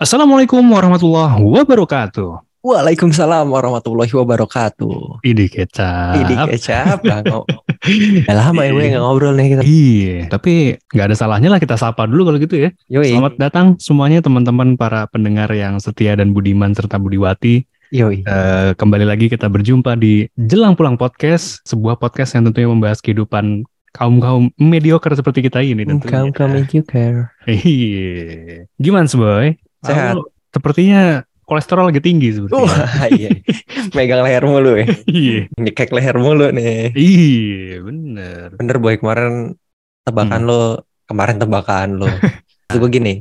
Assalamualaikum warahmatullahi wabarakatuh. Waalaikumsalam warahmatullahi wabarakatuh. Ini kecap. Ini kecap, Bang. Udah lama ya gue nggak ngobrol nih kita. Iya, tapi nggak ada salahnya lah kita sapa dulu kalau gitu ya. Yoi, Selamat datang semuanya teman-teman para pendengar yang setia dan budiman serta budiwati. yoi. Eh, kembali lagi kita berjumpa di Jelang Pulang Podcast, sebuah podcast yang tentunya membahas kehidupan kaum-kaum mediocre seperti kita ini tentunya. Kami juga. Iya. Gimana sih, Boy? Sehat. Aku Sepertinya kolesterol lagi tinggi sepertinya. Wah, iya. Megang leher mulu ya. Iya. Nyekek leher mulu nih. Iya, bener. Bener boy kemarin tebakan lo, kemarin tebakan lo. Itu gue gini,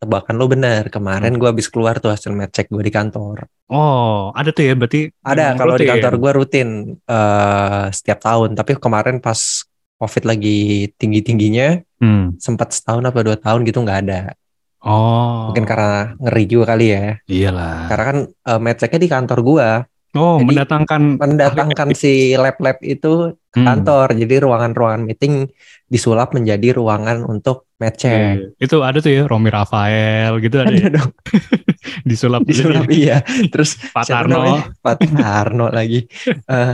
tebakan lo bener. Kemarin gue habis keluar tuh hasil med check gue di kantor. Oh, ada tuh ya berarti. Ada memang kalau di kantor gue rutin eh, setiap tahun. Tapi kemarin pas COVID lagi tinggi-tingginya, Hmm. sempat setahun apa dua tahun gitu nggak ada. Oh. Mungkin karena ngeri juga kali ya. Iyalah. Karena kan uh, medchecknya di kantor gua, Oh, Jadi, mendatangkan mendatangkan si lab-lab itu ke Hmm. kantor. Jadi ruangan-ruangan meeting disulap menjadi ruangan untuk medcheck. Iya. Itu ada tuh ya Romi Rafael gitu ada Ada ya. dong, Disulap disulap iya. Terus Pak Tarno. Pak Tarno lagi. Eh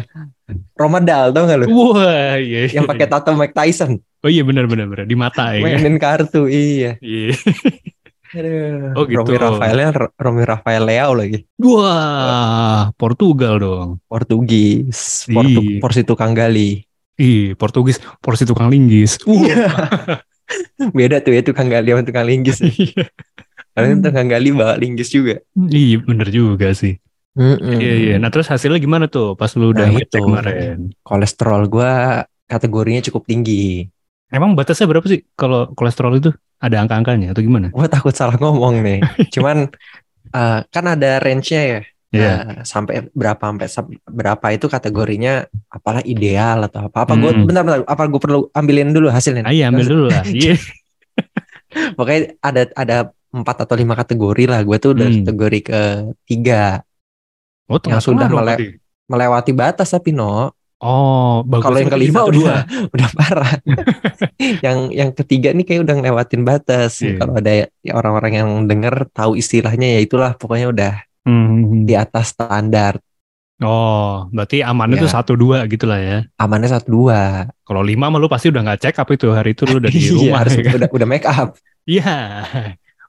Romadal tau gak lu? Wah, iya. Yang pakai tato Mike Tyson, Oh iya benar benar benar di mata ya. kan? mainin kartu, iya. Iya. Aduh, Oh, gitu. Romi Rafaelnya Romi Rafael Leao lagi. Wah, Portugal dong. Portugis, Portu, Iya. porsi tukang gali. Ih, Portugis, porsi tukang linggis. Iya. Beda tuh ya tukang gali sama tukang linggis. Iya. Karena tukang gali bawa linggis juga. Iya, bener juga sih. Iya, iya. Nah, terus hasilnya gimana tuh pas lu udah Nah, ngecek itu. kemarin? Kolesterol gua kategorinya cukup tinggi. Emang batasnya berapa sih kalau kolesterol itu? Ada angka-angkanya atau gimana? Gua takut salah ngomong nih. Cuman eh, kan ada range-nya ya. Iya. Eh, sampai berapa sampai berapa itu kategorinya apalah ideal atau apa apa gue Hmm. bentar bentar apa gue perlu ambilin dulu hasilnya Ah, iya, ambil dulu lah. Iya. pokoknya ada ada empat atau lima kategori lah gue tuh udah Hmm. kategori ketiga Oh, Yang sudah berarti. melewati batas tapi no Oh, bagus. Kalau yang kelima satu, udah dua. udah parah. yang yang ketiga nih kayak udah ngelewatin batas. Iya. Kalau ada ya orang-orang yang denger tahu istilahnya ya itulah pokoknya udah Hmm. di atas standar. Oh, berarti amannya Ya. tuh satu dua gitu lah ya. Amannya satu dua. Kalau lima mah lu pasti udah nggak check up itu hari itu lu udah di Iya, rumah. harus ya kan? udah udah make up. Iya.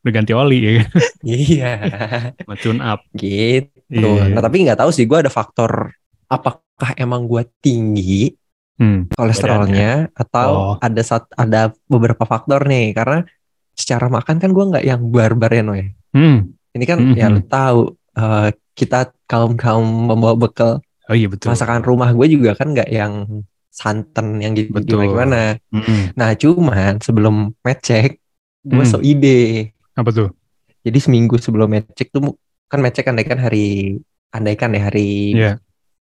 Udah ganti oli ya kan? Iya. Sama tune up. gitu. Iya. Nah, tapi nggak tahu sih gue ada faktor apakah emang gue tinggi Hmm. kolesterolnya atau Oh. ada sat, ada beberapa faktor nih karena secara makan kan gue nggak yang barbar ya Noy. Hmm. Ini kan Mhm. ya lu tahu eh, kita kaum kaum membawa bekal Oh iya betul. masakan rumah gue juga kan nggak yang santan yang gitu Betul. gimana gimana. Hmm. Nah cuman sebelum mecek gue Hmm. so ide. Apa tuh? Jadi seminggu sebelum mecek tuh kan mecek andaikan hari andaikan ya hari Iya.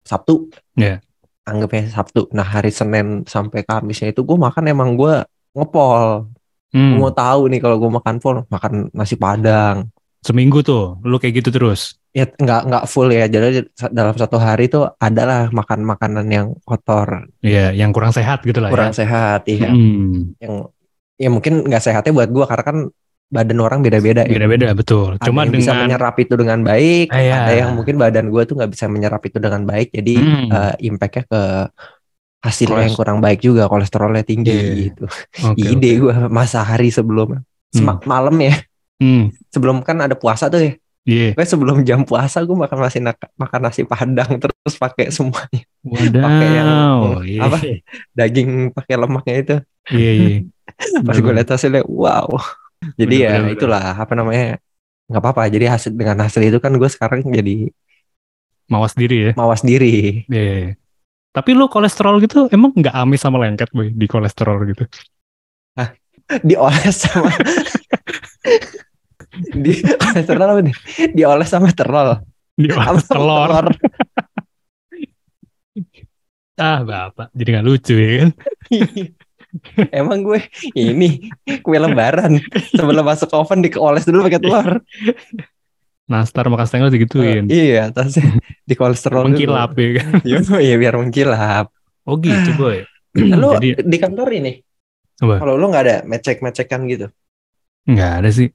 Sabtu. Iya. Anggapnya Sabtu. Nah hari Senin sampai Kamisnya itu gue makan emang gue ngepol. Hmm. Gue mau tahu nih kalau gue makan full makan nasi padang. Seminggu tuh, lu kayak gitu terus. ya nggak nggak full ya jadi dalam satu hari tuh adalah makan makanan yang kotor Iya, yang kurang sehat gitu lah kurang ya. sehat iya Hmm. yang ya mungkin nggak sehatnya buat gua karena kan badan orang beda-beda ya Beda-beda betul. ada Cuma yang bisa dengan menyerap itu dengan baik Ah, iya. ada yang mungkin badan gua tuh nggak bisa menyerap itu dengan baik jadi Hmm. eh, impactnya ke hasilnya yang Koles- kurang baik juga kolesterolnya tinggi Iya. gitu Oke, ide oke. gua masa hari sebelum Sema- malam ya Hmm. sebelum kan ada puasa tuh ya Iya. gue sebelum jam puasa gue makan nasi makan nasi padang terus pakai semuanya. Pakai yang- Iya. apa? daging pakai lemaknya itu Iya, iya. pas gue lihat hasilnya wow jadi Bener, ya bener, bener. itulah apa namanya nggak apa-apa jadi hasil dengan hasil itu kan gue sekarang jadi Mawas diri ya. mawas diri Iya. iya, iya. Tapi lu kolesterol gitu emang nggak amis sama lengket boy di kolesterol gitu. dioles sama di kolesterol apa nih dioles sama terol Di Sama telur. Ah, bapak. Jadi nggak lucu ya kan? Emang gue ini kue lebaran sebelum masuk oven dioles dulu pakai telur Nastar makan setengah digituin. iya atasnya di kolesterol dulu. Mengkilap ya kan? Iya, iya biar mengkilap Oh gitu boy. lu Jadi di kantor ini kalau lu nggak ada mecek mecekan gitu nggak ada sih.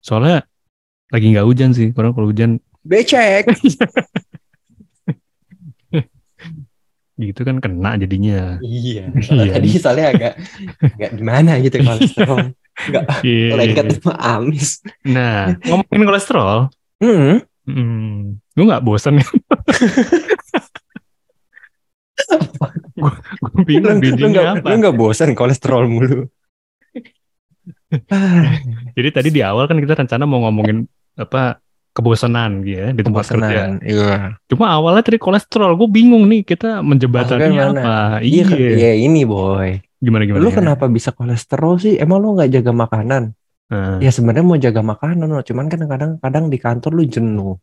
Soalnya Lagi nggak hujan sih, karena kalau hujan becek. gitu kan kena jadinya. iya. Iya. Tadi soalnya agak agak gimana gitu kolesterol. Enggak Iya. lengket sama amis. Nah, ngomongin kolesterol, Hmm. hmm, lu nggak bosan ya? gue bingung bijinya nggak- apa. lu nggak bosan kolesterol mulu. Ah, Jadi tadi di awal kan kita rencana mau ngomongin apa kebosanan gitu ya di tempat kerja. Kebosanan. Iya. Cuma awalnya tadi kolesterol, gue bingung nih kita menjebatannya apa? Iya, Iya. iya ini boy. Gimana gimana? Lu kenapa bisa kolesterol sih? Emang lu nggak jaga makanan? Nah. Ya sebenarnya mau jaga makanan loh, cuman kan kadang kadang di kantor lu jenuh,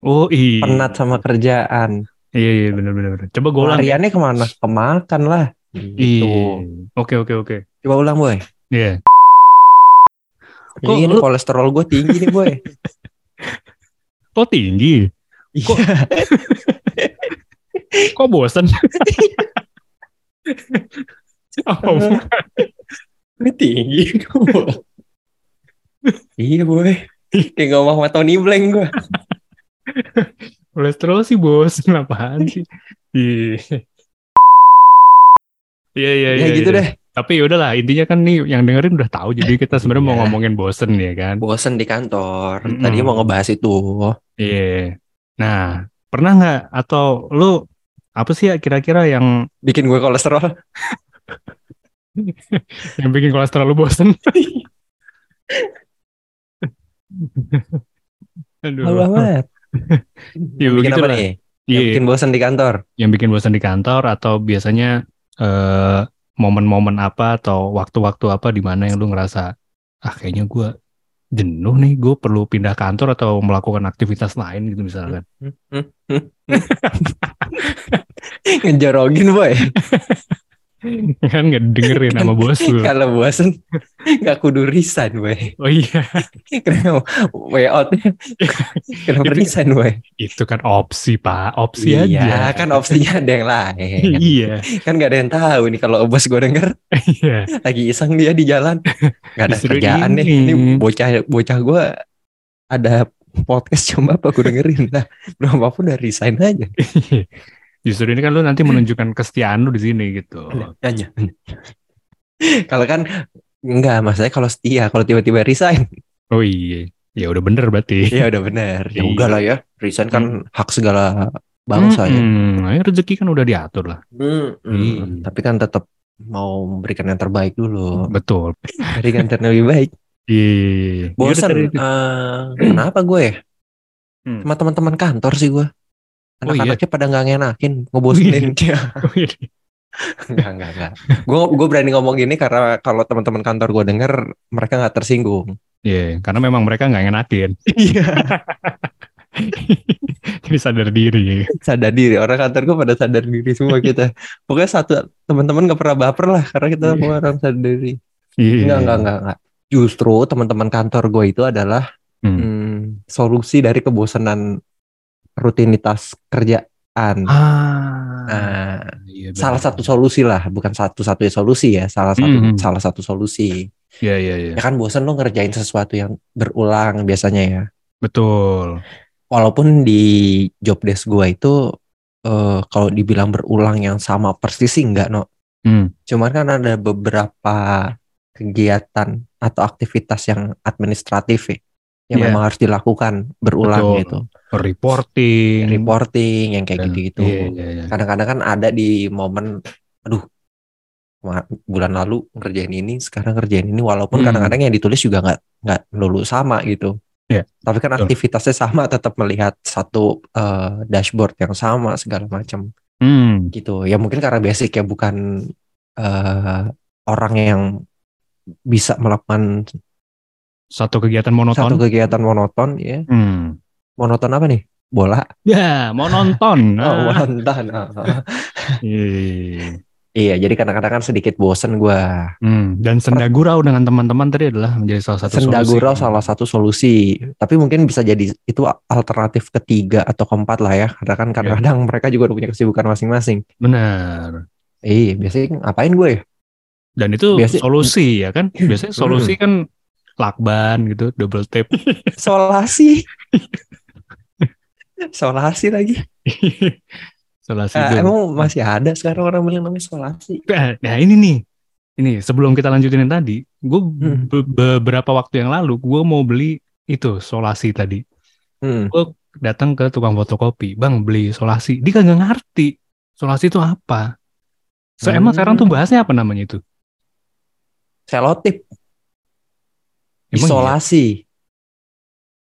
Oh iya. penat sama kerjaan. Iya iya benar benar. benar. Coba gue ulang. ya. Hariannya ke mana? Kemakan lah. Gitu. Iya. Oke oke oke. Coba ulang boy. Iya. Kok Kok ini lu- kolesterol gue tinggi nih boy. Kok tinggi? Kok- Iya. Kok bosan? oh, bukan. Ini tinggi. iya boy. Kayak ngomong sama Tony Blank gue. kolesterol sih bosan apaan sih? Iya. Iya iya Ya iya. gitu iya. deh. Tapi yaudahlah intinya kan nih yang dengerin udah tahu jadi kita sebenarnya mau Iya. ngomongin bosen ya kan. Bosen di kantor. Mm-mm. Tadi mau ngebahas itu. Iya. Nah, pernah nggak atau lu apa sih ya kira-kira yang Bikin gue kolesterol. yang bikin kolesterol lu bosen? Aduh. Halo amat. Ya, Bikin apa nih? Yang bikin bosen di kantor. yang bikin bosan di kantor atau biasanya eh, momen-momen apa atau waktu-waktu apa di mana yang lu ngerasa ah kayaknya gua jenuh nih, gue perlu pindah kantor atau melakukan aktivitas lain gitu misalkan. Ngejorogin boy. kan nggak dengerin sama bos lu. Kalau bosen nggak kudu resign boy. Oh iya, Kenapa way outnya? Kenapa Itu- resign boy? itu kan opsi pak, opsi Iya aja. kan opsinya ada yang lain. iya, kan nggak ada yang tahu nih kalau bos gue denger iya. lagi iseng dia di jalan nggak ada Justru kerjaan nih ini. ini bocah bocah gue ada podcast coba apa gue dengerin lah apa udah resign aja Justru ini kan lu nanti menunjukkan kesetiaan lu di sini gitu. hanya kalau kan enggak maksudnya kalau setia kalau tiba-tiba resign Oh iya, ya udah bener berarti. ya udah benar ya Iya. udah lah ya resign kan hak segala bangsa ya Hmm, ya rezeki kan udah diatur lah. Hmm, hmm. Iya. tapi kan tetap mau memberikan yang terbaik dulu Betul. berikan yang lebih baik Iya. bosan Yaudah, tadi- eh, kenapa gue ya Hmm. sama teman-teman kantor sih gue Oh, iya. anak-anaknya pada nggak ngenakin ngebosenin dia enggak enggak enggak gue gue berani ngomong gini karena kalau teman-teman kantor gue denger mereka nggak tersinggung Iya, karena memang mereka nggak ngenakin. iya Jadi sadar diri. sadar diri orang kantor gue pada sadar diri semua kita pokoknya satu teman-teman nggak pernah baper lah karena kita Iya. semua orang sadar diri Iya. enggak enggak enggak enggak justru teman-teman kantor gue itu adalah Hmm. hmm, solusi dari kebosanan rutinitas kerjaan Ah. nah iya, salah satu solusi lah bukan satu-satunya solusi ya salah satu Hmm. salah satu solusi Iya, iya, iya. ya kan bosan lo ngerjain sesuatu yang berulang biasanya ya Betul. walaupun di job desk gua itu eh, kalau dibilang berulang yang sama persis sih enggak no Hmm. cuman kan ada beberapa kegiatan atau aktivitas yang administratif ya yang Iya. memang harus dilakukan berulang Betul. gitu Reporting. reporting yang kayak gitu-gitu Iya, iya, iya. kadang-kadang kan ada di momen aduh bulan lalu ngerjain ini sekarang ngerjain ini walaupun Hmm. kadang-kadang yang ditulis juga nggak nggak melulu sama gitu Iya, tapi kan betul. aktivitasnya sama tetap melihat satu eh, dashboard yang sama segala macam Hmm. gitu ya mungkin karena basic ya bukan eh, orang yang bisa melakukan Satu kegiatan monoton. satu kegiatan monoton ya Hmm. monoton apa nih bola Ya, mau nonton. oh, Ah. monoton Ah. Iya. iya jadi kadang-kadang kan sedikit bosen gua Hmm. Dan senda gurau dengan teman-teman tadi adalah menjadi salah satu Senda solusi. gurau salah satu solusi, tapi mungkin bisa jadi itu alternatif ketiga atau keempat lah ya. Karena kan kadang-kadang mereka juga punya kesibukan masing-masing. Benar. Eh, biasanya ngapain gue ya? Dan itu Biasa- solusi ya kan? Biasanya solusi kan lakban gitu, double tap. Solasi. solasi lagi. Solasi Ah, itu. emang masih ada sekarang orang bilang namanya solasi. Nah, nah, ini nih. Ini sebelum kita lanjutin yang tadi, gue Hmm. beberapa waktu yang lalu gue mau beli itu solasi tadi. Hmm. Gue datang ke tukang fotokopi, bang beli solasi. Dia kagak ngerti solasi itu apa. So, Hmm. Emang sekarang tuh bahasnya apa namanya itu? Selotip. Emang iya? Isolasi.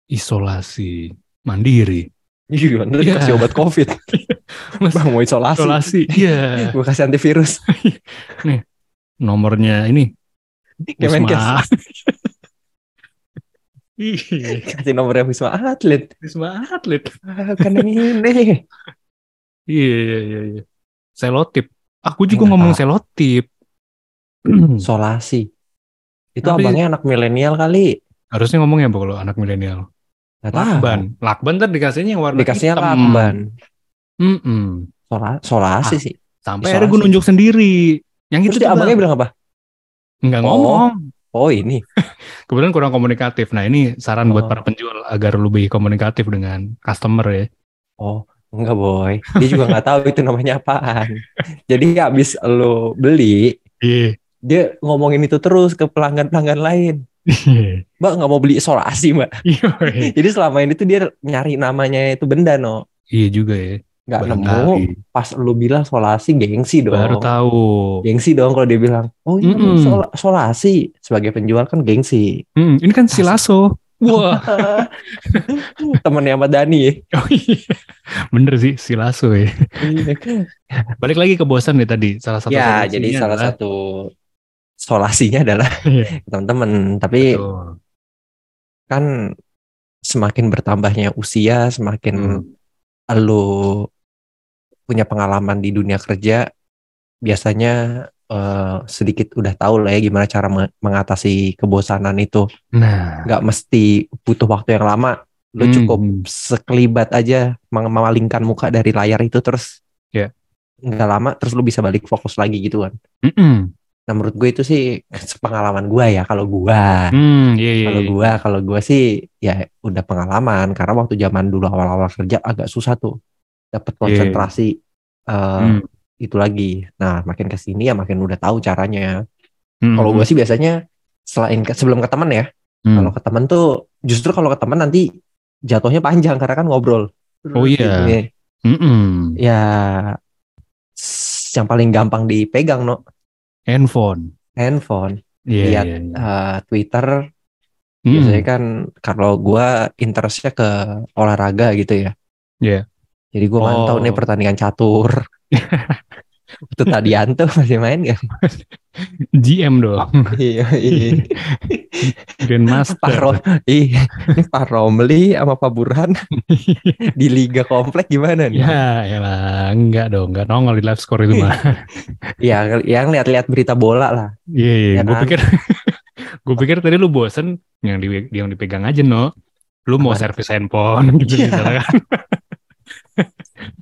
Isolasi mandiri. Iya, nanti Iya. kasih obat covid. Mas, Bang mau isolasi. Isolasi, iya. Gue kasih antivirus. Nomornya ini. Kemenkes. Iya, Kasih nomornya Wisma Atlet. Wisma Atlet. Ah, kan yang ini. Iya, iya, iya. iya. Selotip. Aku juga Nggak ngomong tahu. selotip. Solasi. Itu Tapi- abangnya anak milenial kali. Harusnya ngomongnya apa kalau anak milenial? Lakban. Lakban kan dikasihnya yang warna Dikasihnya hitam. lakban. Mm-mm. Sola, solasi Ah, sih. Sampai akhirnya gue nunjuk sendiri. Yang Terus itu tuh abangnya Bang. bilang apa? nggak Oh. ngomong. Oh ini. Kebetulan kurang komunikatif. Nah ini saran buat Oh. para penjual agar lebih komunikatif dengan customer ya. Oh enggak boy. Dia juga nggak tahu itu namanya apaan. Jadi habis lo beli, Iya. Dia ngomongin itu terus ke pelanggan-pelanggan lain. Mbak nggak mau beli isolasi mbak. Iya. Jadi selama ini tuh dia nyari namanya itu benda no. Iya juga ya. Nggak nemu. Pas lu bilang solasi gengsi dong. Baru tahu. Gengsi dong kalau dia bilang, oh iya Mm-mm. sol- solasi sebagai penjual kan gengsi. Hmm, ini kan silaso. Wah. Temennya sama Dani ya. Oh iya. Bener sih silaso ya. Balik lagi ke bosan nih tadi. Salah satu ya, jadi salah satu solasinya adalah Iya, teman-teman. Tapi betul. kan semakin bertambahnya usia, semakin Hmm. lu punya pengalaman di dunia kerja, biasanya eh, sedikit udah tahu lah ya gimana cara me- mengatasi kebosanan itu. Nah. Nggak mesti butuh waktu yang lama. Lu Hmm. cukup sekelibat aja memalingkan muka dari layar itu terus Ya. nggak lama terus lu bisa balik fokus lagi gitu kan. Mm-mm. Nah menurut gue itu sih pengalaman gue ya kalau gua. Hmm, iya iya. Kalau iya. gua, kalau gua sih ya udah pengalaman karena waktu zaman dulu awal-awal kerja agak susah tuh dapat konsentrasi eh, Hmm. itu lagi. Nah makin ke sini ya makin udah tahu caranya. Hmm, Kalau gua sih biasanya selain ke, sebelum ke teman ya, hmm. kalau ke teman tuh justru kalau ke teman nanti jatuhnya panjang karena kan ngobrol. Oh, iya. Ini, Mm-mm. ya s- yang paling gampang dipegang no handphone. handphone, Iya Lihat, iya. iya. Eh, Twitter. Hmm. Biasanya kan kalau gua interestnya ke olahraga gitu ya. Iya. Jadi gue mantau Oh. nih pertandingan catur. Itu Tadianto masih main gak? GM dong. iya, iya. Grandmaster. Pak Ro, iya. Ini Pak Romli sama Pak Burhan di Liga Komplek gimana nih? Ya, ya lah, enggak dong, enggak nongol di live score itu mah. Iya, yang lihat-lihat berita bola lah. Iya, iya, Ya gue kan? pikir, gue pikir tadi lu bosen yang di yang dipegang aja no. Lu mau Apa? servis handphone gitu Iya. misalnya kan.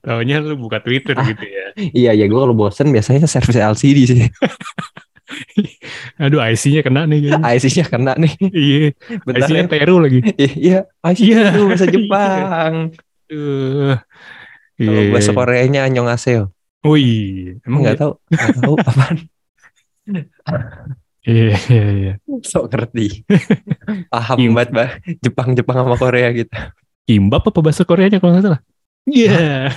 Taunya lu buka Twitter Ah. gitu ya. Iya, ya gue kalau bosen biasanya servis LCD sih. Aduh, IC-nya kena nih kayaknya. IC-nya kena nih. Iya, Bentar IC-nya ya. Teru lagi. Iya, IC Iya. itu bahasa Jepang. Aduh. Kalau Iya. bahasa Koreanya Annyeonghaseyo. Wih, emang Enggak tahu, enggak tahu apaan. Iya, iya, iya. Sok ngerti. Paham Iya. banget, bah. Jepang-Jepang sama Korea gitu. Kimbap apa bahasa Koreanya kalau nggak salah? Iya,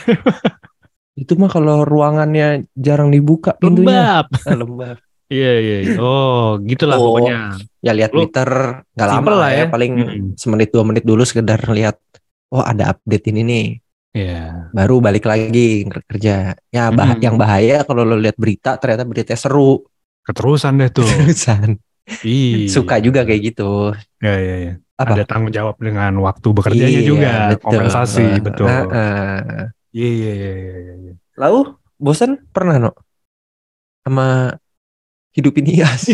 Itu mah kalau ruangannya jarang dibuka pintunya. lembab. Ah, lembab. Iya, iya, iya. Oh, gitulah Oh. pokoknya. Ya lihat Lu- Twitter nggak lama lah ya, ya. paling Mm-mm. semenit dua menit dulu sekedar lihat oh ada update ini nih. Iya. Baru balik lagi ker- kerja. Ya bah Mm-mm. yang bahaya kalau lo lihat berita ternyata beritanya seru. Keterusan deh tuh. Terusan. Iya. Suka juga kayak gitu. Ya, ya, ya. Apa? Ada tanggung jawab dengan waktu bekerjanya Iya, juga, betul. kompensasi, betul. Iya, iya, iya, iya, iya, iya. Lalu bosan pernah no sama hidupin hias?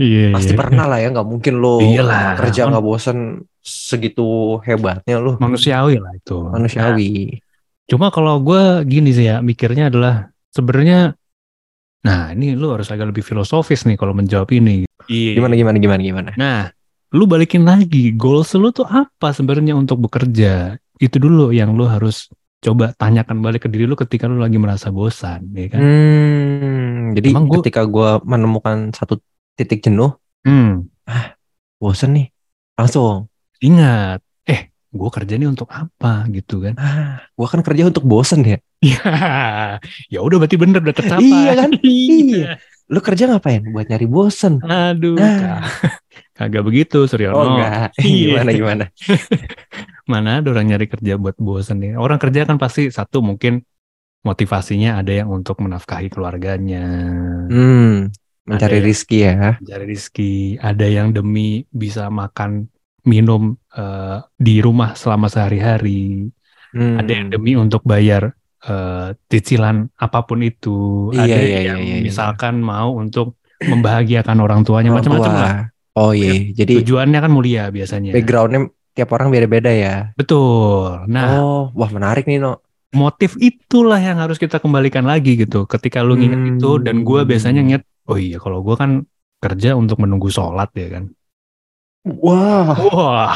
Iya, Pasti iya. pernah lah ya, nggak mungkin lo Iyalah. kerja nggak bosan segitu hebatnya lo Manusiawi lah itu. manusiawi. Cuma kalau gue gini sih ya, mikirnya adalah sebenarnya Nah, ini lu harus agak lebih filosofis nih kalau menjawab ini. Iya. Gimana gimana gimana gimana? Nah, lu balikin lagi, goals lu tuh apa sebenarnya untuk bekerja? Itu dulu yang lu harus coba tanyakan balik ke diri lu ketika lu lagi merasa bosan, ya kan? Hmm, jadi Emang gua- ketika gue menemukan satu titik jenuh, Hmm, bosen nih, langsung, ingat, eh, gue kerja nih untuk apa gitu kan? ah, gue kan kerja untuk bosen ya. Ya, ya udah berarti bener udah tercapai. Iya kan? Iya. Lu kerja ngapain? Buat nyari bosen. Aduh, Ah. Kak- kagak begitu Suryono. Oh enggak, gimana gimana? Mana ada orang nyari kerja buat bosen nih. Orang kerja kan pasti satu mungkin motivasinya ada yang untuk menafkahi keluarganya, Hmm, mencari Ada ya. rizki ya. mencari rezeki, ada yang demi bisa makan minum eh, di rumah selama sehari-hari, Hmm. ada yang demi untuk bayar eh, cicilan apa pun itu, Iya, ada iya, yang iya, iya. misalkan mau untuk membahagiakan orang tuanya, Orang macam-macam tua. lah. Oh iya, jadi Tujuannya kan mulia biasanya. backgroundnya tiap orang beda-beda ya. Betul. Nah, Oh, wah menarik nih no. motif itulah yang harus kita kembalikan lagi gitu. Ketika lu nginget Hmm. itu dan gua biasanya nginget, oh iya kalau gua kan kerja untuk menunggu sholat ya kan. Wah, Wah,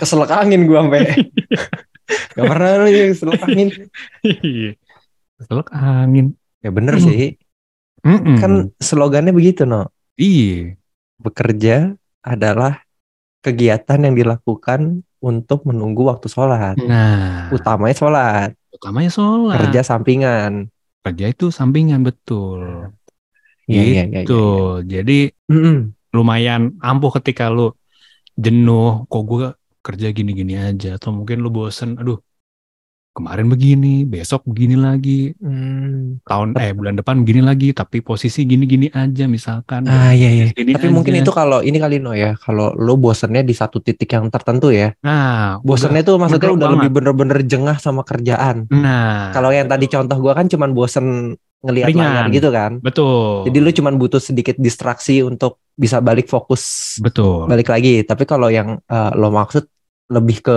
keselak angin gua sampai. Gak pernah lu yang keselak angin. Selek angin. Ya bener Hmm. sih. Mm-mm. Kan slogannya begitu no. iya, Bekerja adalah kegiatan yang dilakukan untuk menunggu waktu sholat. nah, Utamanya sholat, utamanya sholat. kerja sampingan. Kerja itu sampingan betul. Iya, iya, iya. Gitu. Jadi Mm-mm. lumayan ampuh ketika lu jenuh, kok gue kerja gini-gini aja, atau mungkin lu bosen, aduh kemarin begini, besok begini lagi, Hmm. tahun eh bulan depan begini lagi, tapi posisi gini-gini aja misalkan. Ah iya iya. Gini Tapi aja. mungkin itu kalau ini kali no ya, kalau lo bosennya di satu titik yang tertentu ya. Nah, Bosennya tuh maksudnya udah banget. lebih bener-bener jengah sama kerjaan. nah, Kalau yang tadi contoh gua kan cuman bosen ngelihat layar gitu kan. betul. Jadi lu cuman butuh sedikit distraksi untuk bisa balik fokus betul. balik lagi. Tapi kalau yang eh, lo maksud lebih ke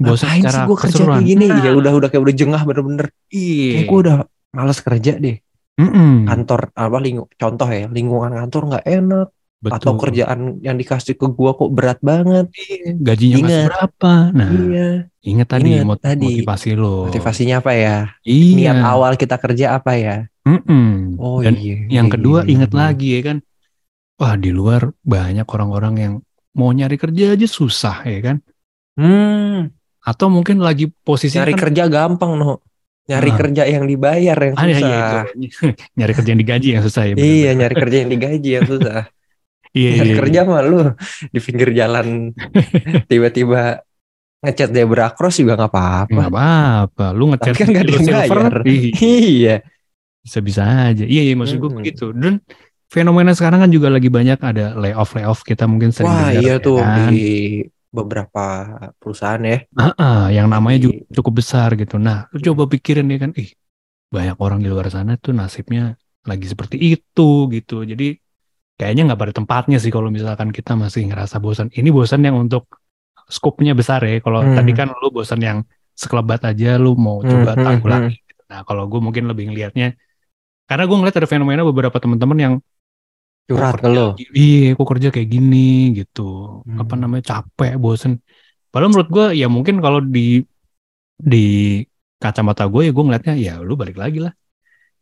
Bosen ngapain sih secara gue kerja kayak gini? Nah. Ya udah udah kayak udah jengah bener-bener. Iya. Kayak gue udah males kerja deh. Mm-mm. Kantor apa lingku, contoh ya lingkungan kantor nggak enak Betul. atau kerjaan yang dikasih ke gua kok berat banget. Iya, gajinya masih Ingat. berapa? Nah, Iya. ingat tadi Ingat mot- tadi. motivasi lo. Motivasinya apa ya? Iya. Niat awal kita kerja apa ya? Mm-mm. Oh Dan iya. yang iya, kedua iya, ingat iya. lagi ya kan, wah di luar banyak orang-orang yang mau nyari kerja aja susah ya kan, Hmm, atau mungkin lagi posisi nyari kan, kerja gampang no. Nyari Ah. kerja yang dibayar yang Ah, iya, susah. iya, nyari kerja yang digaji yang susah ya. Iya, nyari kerja yang digaji yang susah. Iya, nyari iya, kerja mah lu di pinggir jalan tiba-tiba ngecat zebra cross juga nggak apa-apa. Nggak apa-apa, lu ngechat Tapi kan yang silver, ih, Iya. bisa-bisa aja. Iya, iya maksud gue Mm-mm. begitu. Dan fenomena sekarang kan juga lagi banyak ada layoff layoff kita mungkin sering Wah dengar, iya ya tuh kan? di beberapa perusahaan ya. Ah, ah, yang namanya juga cukup besar gitu. Nah, lu coba pikirin ya kan, ih banyak orang di luar sana tuh nasibnya lagi seperti itu gitu. Jadi kayaknya nggak pada tempatnya sih kalau misalkan kita masih ngerasa bosan. Ini bosan yang untuk skopnya besar ya. Kalau Hmm. tadi kan lu bosan yang sekelebat aja, lu mau coba Hmm, hmm, tanggulangi. gitu. Nah, kalau gue mungkin lebih ngelihatnya, karena gue ngeliat ada fenomena beberapa teman-teman yang curhat ke lo. Iya, kok kerja kayak gini gitu. Hmm. Apa namanya capek, bosen. Padahal menurut gue ya mungkin kalau di di kacamata gue ya gue ngeliatnya ya lu balik lagi lah.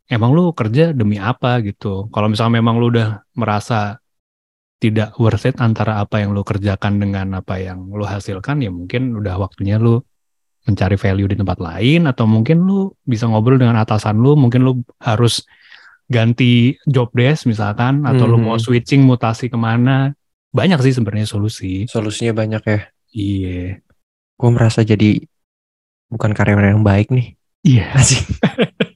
Emang lu kerja demi apa gitu. Kalau misalnya memang lu udah merasa tidak worth it antara apa yang lu kerjakan dengan apa yang lu hasilkan ya mungkin udah waktunya lu mencari value di tempat lain atau mungkin lu bisa ngobrol dengan atasan lu, mungkin lu harus ganti job desk misalkan atau lu Mhm. mau switching mutasi ke mana banyak sih sebenarnya solusi Solusinya banyak ya. iya Gue merasa jadi bukan karyawan yang baik nih. iya Asik.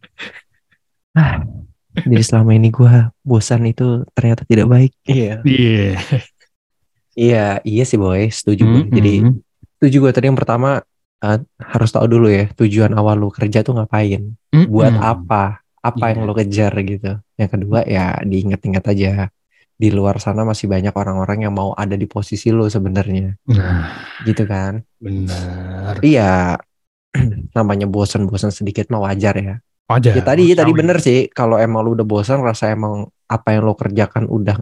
Ah, jadi selama ini gue bosan itu ternyata tidak baik. Iya. iya Iya, iya sih boy, setuju gue. Mm-mm. Jadi setuju gue tadi yang pertama eh, harus tahu dulu ya tujuan awal lu kerja tuh ngapain, buat Mm-mm. apa, apa yang Iya. lu kejar gitu. Yang kedua ya diingat-ingat aja di luar sana masih banyak orang-orang yang mau ada di posisi lu sebenarnya, nah gitu kan? benar Iya, namanya bosan-bosan sedikit mah wajar ya. Wajar. Ya tadi tadi manusiawi. bener sih kalau emang lu udah bosan rasa emang apa yang lo kerjakan udah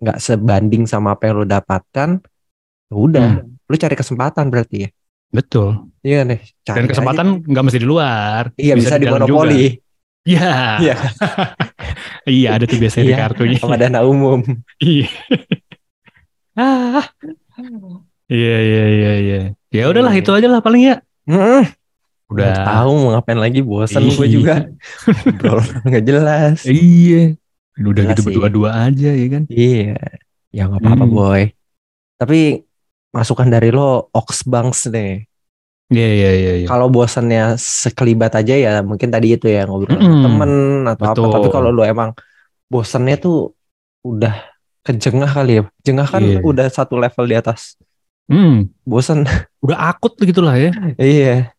nggak sebanding sama apa yang lo dapatkan, ya udah lu cari kesempatan berarti ya. Betul. Iya nih. cari Dan aja. kesempatan nggak mesti di luar. iya bisa, di dalam monopoli. Iya. Iya. iya, ada tuh biasanya di Iya, kartunya. sama dana umum. Iya. ah. Iya, iya, iya, iya. Ya udahlah Iya. itu aja lah paling ya. Heeh. Udah. Udah tahu mau ngapain lagi bosan gue juga. Ngobrol nggak jelas. Iya. Udah Jelas gitu berdua-dua aja ya kan. Iya. Ya nggak apa-apa Hmm. boy. Tapi masukan dari lo Oxbanks nih. Iya, iya, iya, iya. Kalau bosannya sekelibat aja ya mungkin tadi itu ya ngobrol sama Mm-mm. temen atau Betul. apa. Tapi kalau lo emang bosannya tuh udah kejengah kali ya. Jengah kan Iya. udah satu level di atas. Hmm, Bosan. udah akut gitu lah ya. iya.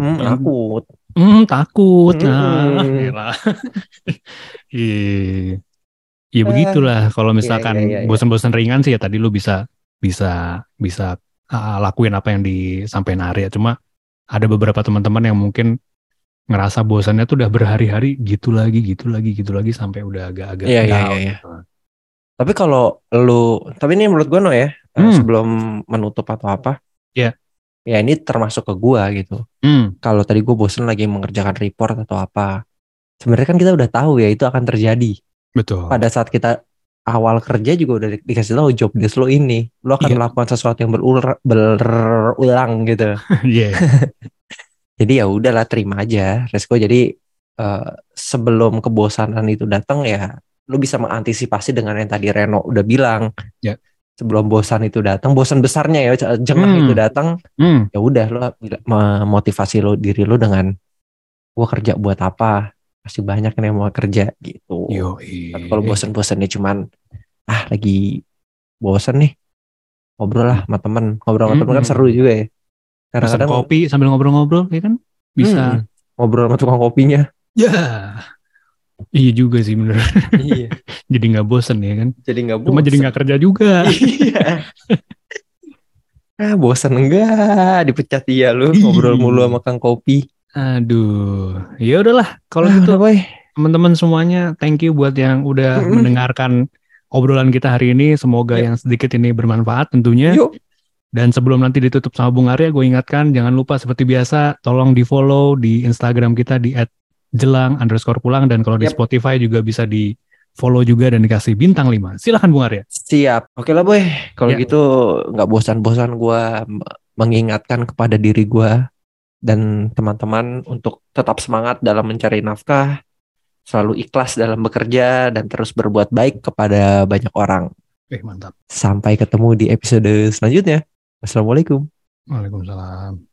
Hmm, Hmm. akut. Hmm, takut. Nah, Hmm. gila. Iya. Ya begitulah kalau misalkan iya, iya, iya. bosan-bosan ringan sih ya tadi lu bisa bisa bisa ah, lakuin apa yang disampaikan Arya. Cuma ada beberapa teman-teman yang mungkin ngerasa bosannya tuh udah berhari-hari gitu lagi, gitu lagi, gitu lagi sampai udah agak-agak Iya, iya, down. iya, iya. Tapi kalau lu, tapi ini menurut gue no ya, eh, Hmm. sebelum menutup atau apa, Iya. Ya ini termasuk ke gua gitu. Hmm, Kalau tadi gue bosen lagi mengerjakan report atau apa, sebenarnya kan kita udah tahu ya itu akan terjadi. betul. Pada saat kita awal kerja juga udah di- dikasih tahu job desk lo ini, lo akan Iya. melakukan sesuatu yang berulang, berulang gitu. Iya. Jadi ya udahlah terima aja resiko. Jadi eh, sebelum kebosanan itu datang ya lu bisa mengantisipasi dengan yang tadi Reno udah bilang. Ya. Sebelum bosan itu datang, bosan besarnya ya jengah Hmm. itu datang, Hmm, ya udah lo memotivasi lo diri lo dengan gua kerja buat apa? Pasti banyak yang mau kerja gitu. Tapi kalau bosan-bosannya cuman ah lagi bosan nih ngobrol lah sama temen ngobrol sama temen kan Mm-mm. seru juga ya. Kadang-kadang kopi sambil ngobrol-ngobrol ya kan? Bisa. Hmm, ngobrol sama tukang kopinya. Ya. Iya juga sih bener. iya. jadi nggak bosen ya kan? Jadi nggak Cuma jadi nggak kerja juga. Iya. ah bosan enggak dipecat dia lu Ih. ngobrol mulu sama kang kopi. Aduh, ya udahlah kalau Ah, gitu udah, boy. teman-teman semuanya thank you buat yang udah Mm-mm. mendengarkan obrolan kita hari ini. Semoga Yuk. yang sedikit ini bermanfaat tentunya. Yuk. Dan sebelum nanti ditutup sama Bung Arya, gue ingatkan jangan lupa seperti biasa tolong di follow di Instagram kita di @jelang underscore pulang dan kalau di Yap. Spotify juga bisa di follow juga dan dikasih bintang 5. Silahkan Bung Arya. Siap. Oke lah boy. Kalau Ya. gitu nggak bosan-bosan gua m- mengingatkan kepada diri gua dan teman-teman untuk tetap semangat dalam mencari nafkah, selalu ikhlas dalam bekerja dan terus berbuat baik kepada banyak orang. Eh mantap. Sampai ketemu di episode selanjutnya. Wassalamualaikum. Waalaikumsalam.